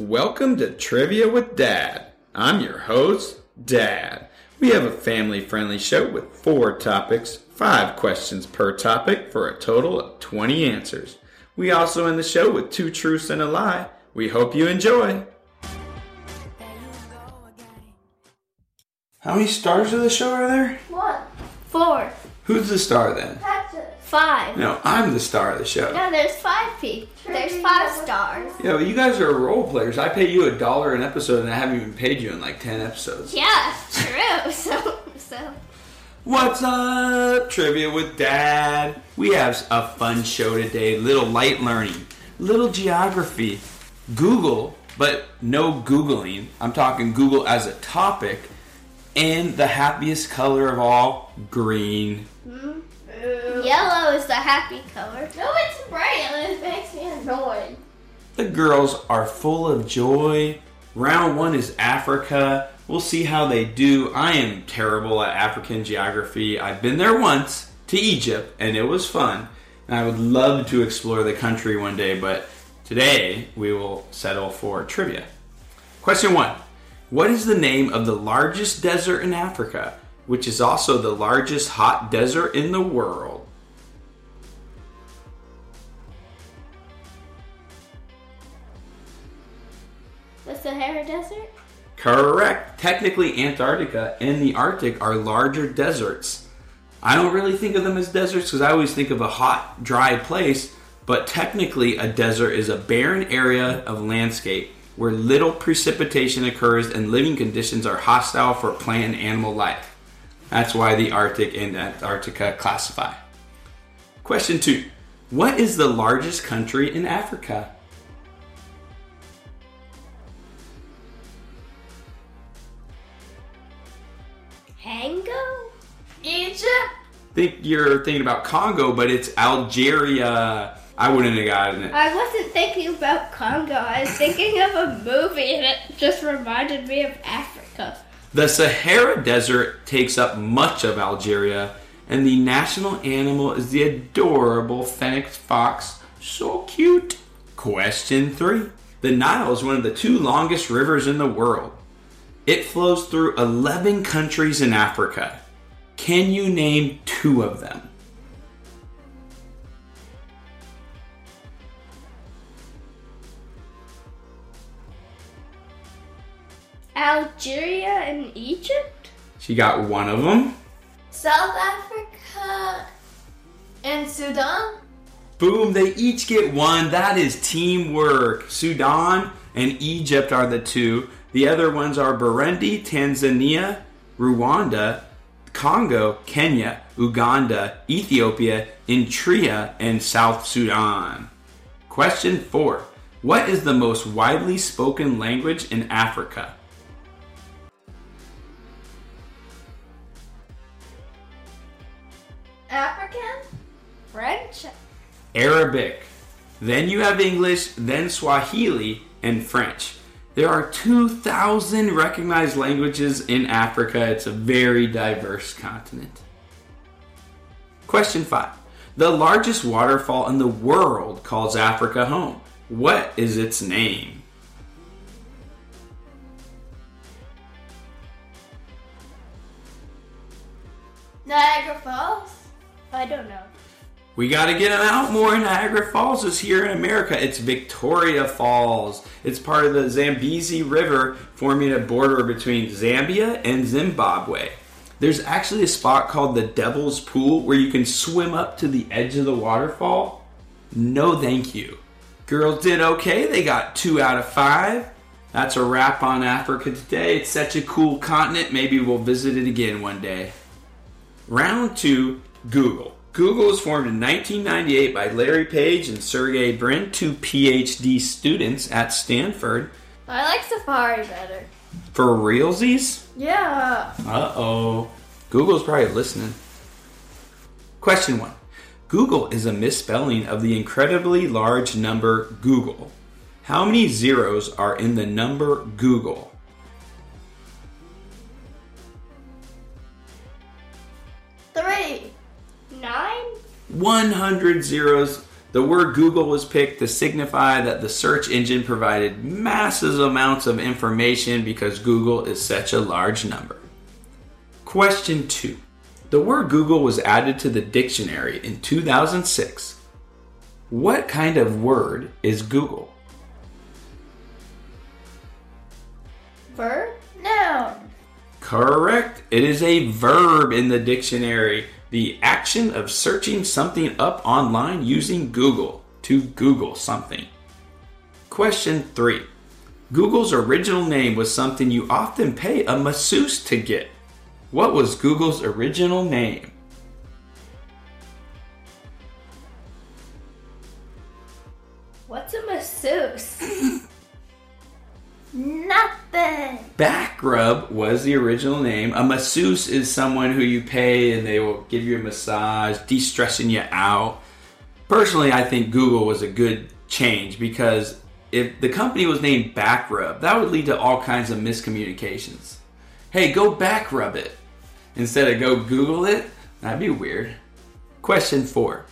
Welcome to Trivia with Dad. I'm your host, Dad. We have a family friendly show with four topics, five questions per topic for a total of 20 answers. We also end the show with two truths and a lie. We hope you enjoy. How many stars of the show are there? One, four, Who's the star then? Five. No, I'm the star of the show. No, there's five people. There's five stars. Yeah, but you guys are role players. I pay you a dollar an episode, and I haven't even paid you in like ten episodes. Yeah, true. So, so. What's up, trivia with Dad? We have a fun show today. Little light learning, little geography, Google, but no googling. I'm talking Google as a topic, and the happiest color of all, green. Hmm? Yellow is the happy color. No, it's bright and it makes me annoyed. The girls are full of joy. Round one is Africa. We'll see how they do. I am terrible at African geography. I've been there once to Egypt and it was fun. And I would love to explore the country one day, but today we will settle for trivia. Question one What is the name of the largest desert in Africa, which is also the largest hot desert in the world? The Sahara Desert? Correct. Technically, Antarctica and the Arctic are larger deserts. I don't really think of them as deserts because I always think of a hot, dry place, but technically, a desert is a barren area of landscape where little precipitation occurs and living conditions are hostile for plant and animal life. That's why the Arctic and Antarctica classify. Question two What is the largest country in Africa? Hango? Egypt? think you're thinking about Congo, but it's Algeria. I wouldn't have gotten it. I wasn't thinking about Congo. I was thinking of a movie and it just reminded me of Africa. The Sahara Desert takes up much of Algeria, and the national animal is the adorable fennec fox. So cute. Question three. The Nile is one of the two longest rivers in the world. It flows through 11 countries in Africa. Can you name two of them? Algeria and Egypt? She got one of them. South Africa and Sudan? Boom, they each get one. That is teamwork. Sudan and Egypt are the two. The other ones are Burundi, Tanzania, Rwanda, Congo, Kenya, Uganda, Ethiopia, Eritrea, and South Sudan. Question four What is the most widely spoken language in Africa? African? French? Arabic. Then you have English, then Swahili, and French. There are 2,000 recognized languages in Africa. It's a very diverse continent. Question 5. The largest waterfall in the world calls Africa home. What is its name? Niagara Falls? I don't know. We got to get them out more. Niagara Falls is here in America. It's Victoria Falls. It's part of the Zambezi River, forming a border between Zambia and Zimbabwe. There's actually a spot called the Devil's Pool where you can swim up to the edge of the waterfall. No, thank you. Girls did okay. They got two out of five. That's a wrap on Africa today. It's such a cool continent. Maybe we'll visit it again one day. Round two Google. Google was formed in 1998 by Larry Page and Sergey Brin, two PhD students at Stanford. I like Safari better. For realsies? Yeah. Uh oh. Google's probably listening. Question one Google is a misspelling of the incredibly large number googol. How many zeros are in the number googol? 100 zeros. The word Google was picked to signify that the search engine provided massive amounts of information because googol is such a large number. Question 2. The word Google was added to the dictionary in 2006. What kind of word is Google? Verb? Noun. Correct. It is a verb in the dictionary. The action of searching something up online using Google to Google something. Question 3. Google's original name was something you often pay a masseuse to get. What was Google's original name? What's a masseuse? Nothing. Back rub was the original name. A masseuse is someone who you pay and they will give you a massage, de stressing you out. Personally, I think Google was a good change because if the company was named Back Rub, that would lead to all kinds of miscommunications. Hey, go back rub it instead of go Google it. That'd be weird. Question four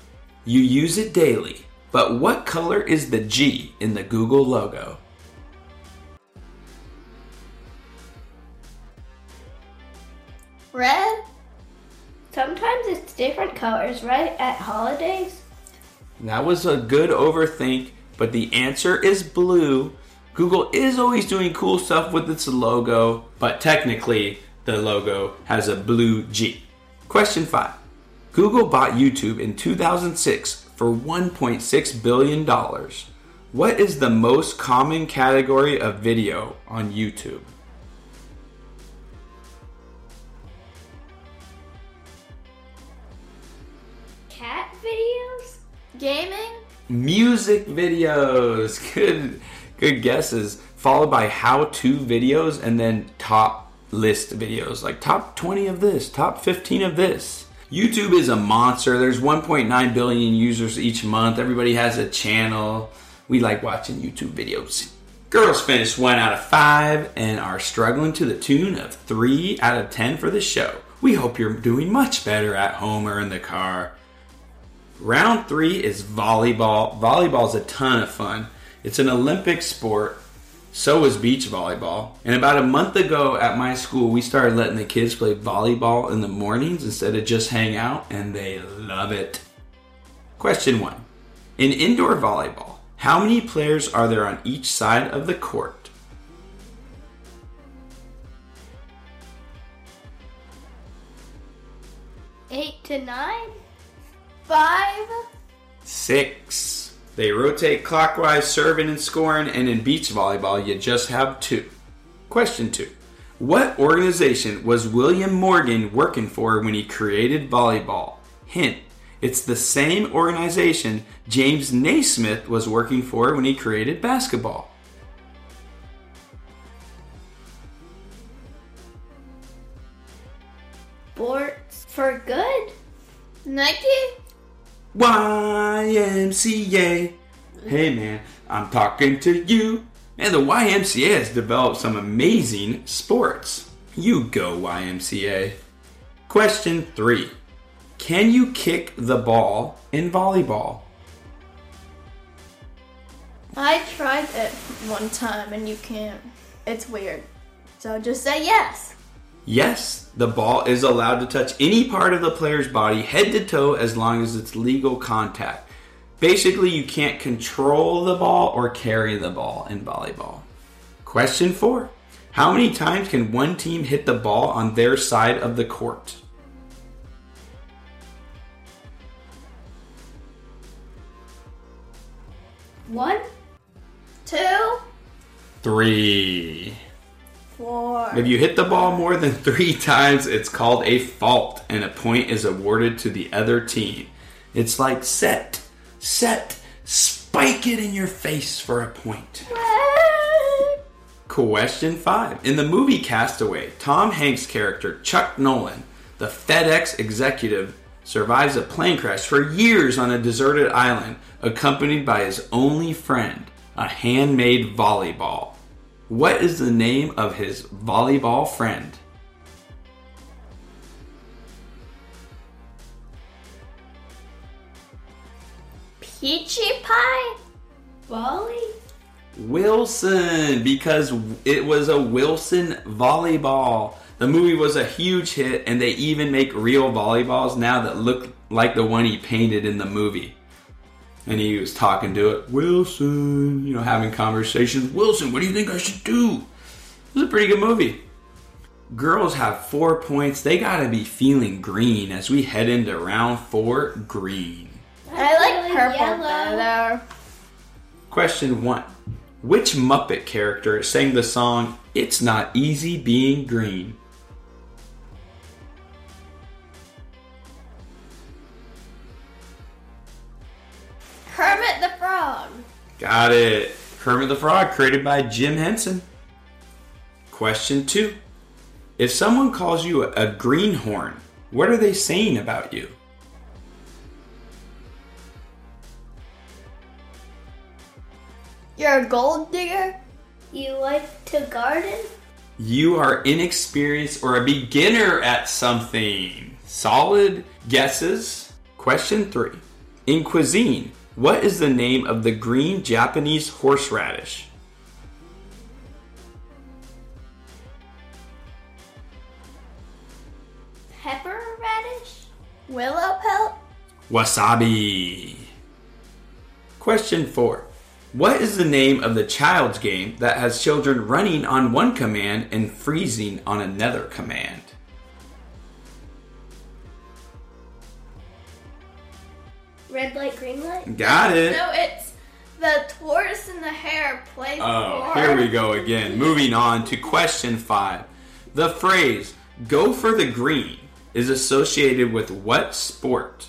You use it daily, but what color is the G in the Google logo? Red? Sometimes it's different colors, right? At holidays? That was a good overthink, but the answer is blue. Google is always doing cool stuff with its logo, but technically the logo has a blue G. Question 5. Google bought YouTube in 2006 for $1.6 billion. What is the most common category of video on YouTube? Gaming? music videos. Good, good guesses. Followed by how-to videos, and then top list videos, like top 20 of this, top 15 of this. YouTube is a monster. There's 1.9 billion users each month. Everybody has a channel. We like watching YouTube videos. Girls finished one out of five and are struggling to the tune of three out of 10 for the show. We hope you're doing much better at home or in the car. Round three is volleyball. Volleyball is a ton of fun. It's an Olympic sport. So is beach volleyball. And about a month ago at my school, we started letting the kids play volleyball in the mornings instead of just hang out, and they love it. Question one In indoor volleyball, how many players are there on each side of the court? Eight to nine? Five? Six. They rotate clockwise, serving and scoring, and in beach volleyball, you just have two. Question two What organization was William Morgan working for when he created volleyball? Hint it's the same organization James Naismith was working for when he created basketball. Sports for good? Nike? YMCA. Hey man, I'm talking to you. And the YMCA has developed some amazing sports. You go, YMCA. Question three Can you kick the ball in volleyball? I tried it one time and you can't. It's weird. So just say yes. Yes, the ball is allowed to touch any part of the player's body, head to toe, as long as it's legal contact. Basically, you can't control the ball or carry the ball in volleyball. Question four How many times can one team hit the ball on their side of the court? One? Two, Three. Four. If you hit the ball more than three times, it's called a fault, and a point is awarded to the other team. It's like set, set, spike it in your face for a point. Question five. In the movie Castaway, Tom Hanks' character, Chuck Nolan, the FedEx executive, survives a plane crash for years on a deserted island, accompanied by his only friend, a handmade volleyball. What is the name of his volleyball friend? Peachy pie? Wally? Wilson, because it was a Wilson volleyball. The movie was a huge hit, and they even make real volleyballs now that look like the one he painted in the movie. And he was talking to it, Wilson, you know, having conversations. Wilson, what do you think I should do? It was a pretty good movie. Girls have four points. They gotta be feeling green as we head into round four green. I like purple yellow. better. Question one Which Muppet character sang the song It's Not Easy Being Green? Got it. Kermit the Frog, created by Jim Henson. Question two If someone calls you a greenhorn, what are they saying about you? You're a gold digger? You like to garden? You are inexperienced or a beginner at something. Solid guesses. Question three. In cuisine, what is the name of the green Japanese horseradish? Pepper radish? Willow pelt? Wasabi. Question four. What is the name of the child's game that has children running on one command and freezing on another command? Red light, green light? Got it. No, it's the tortoise and the hare play Oh, for- here we go again. Moving on to question five. The phrase go for the green is associated with what sport?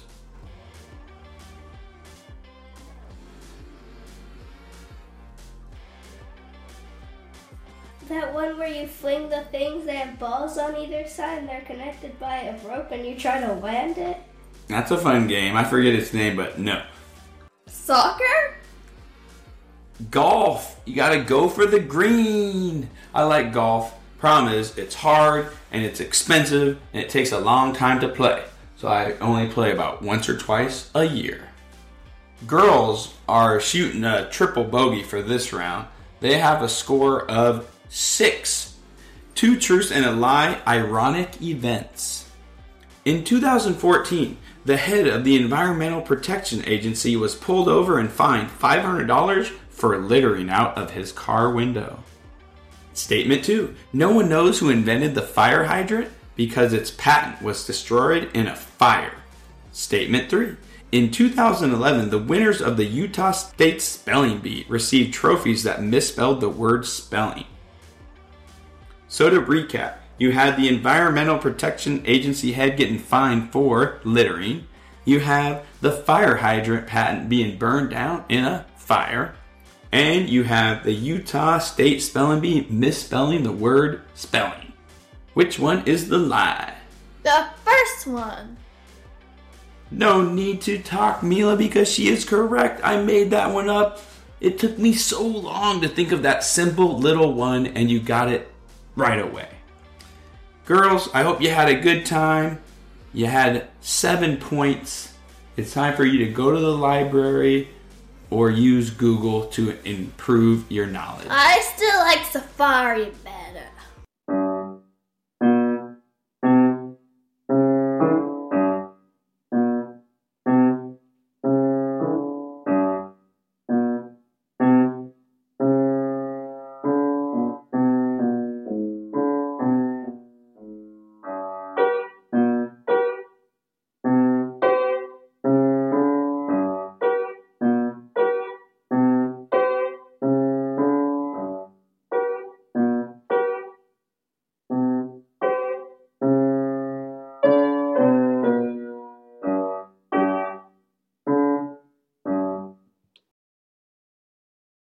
That one where you fling the things, they have balls on either side and they're connected by a rope and you try to land it? That's a fun game. I forget its name, but no. Soccer? Golf. You gotta go for the green. I like golf. Problem is, it's hard and it's expensive and it takes a long time to play. So I only play about once or twice a year. Girls are shooting a triple bogey for this round. They have a score of six. Two truths and a lie ironic events. In 2014, the head of the Environmental Protection Agency was pulled over and fined $500 for littering out of his car window. Statement 2 No one knows who invented the fire hydrant because its patent was destroyed in a fire. Statement 3 In 2011, the winners of the Utah State Spelling Bee received trophies that misspelled the word spelling. So to recap, you had the Environmental Protection Agency head getting fined for littering. You have the fire hydrant patent being burned down in a fire. And you have the Utah State Spelling Bee misspelling the word spelling. Which one is the lie? The first one. No need to talk, Mila, because she is correct. I made that one up. It took me so long to think of that simple little one, and you got it right away. Girls, I hope you had a good time. You had seven points. It's time for you to go to the library or use Google to improve your knowledge. I still like Safari